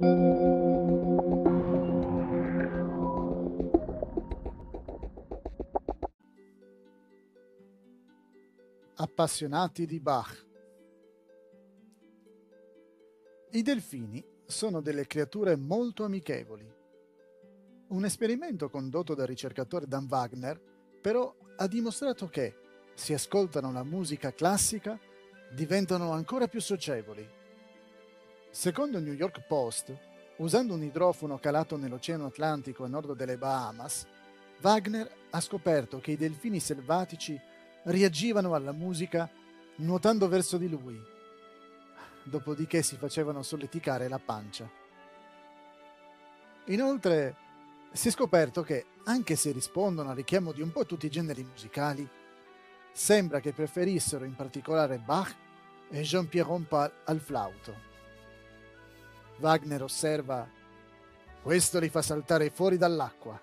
Appassionati di Bach. I delfini sono delle creature molto amichevoli. Un esperimento condotto dal ricercatore Dan Wagner però ha dimostrato che, se ascoltano la musica classica, diventano ancora più socievoli. Secondo il New York Post, usando un idrofono calato nell'Oceano Atlantico a nord delle Bahamas, Wagner ha scoperto che i delfini selvatici reagivano alla musica nuotando verso di lui. Dopodiché si facevano solleticare la pancia. Inoltre, si è scoperto che, anche se rispondono al richiamo di un po' tutti i generi musicali, sembra che preferissero in particolare Bach e Jean-Pierre Rompal al flauto. Wagner osserva: Questo li fa saltare fuori dall'acqua.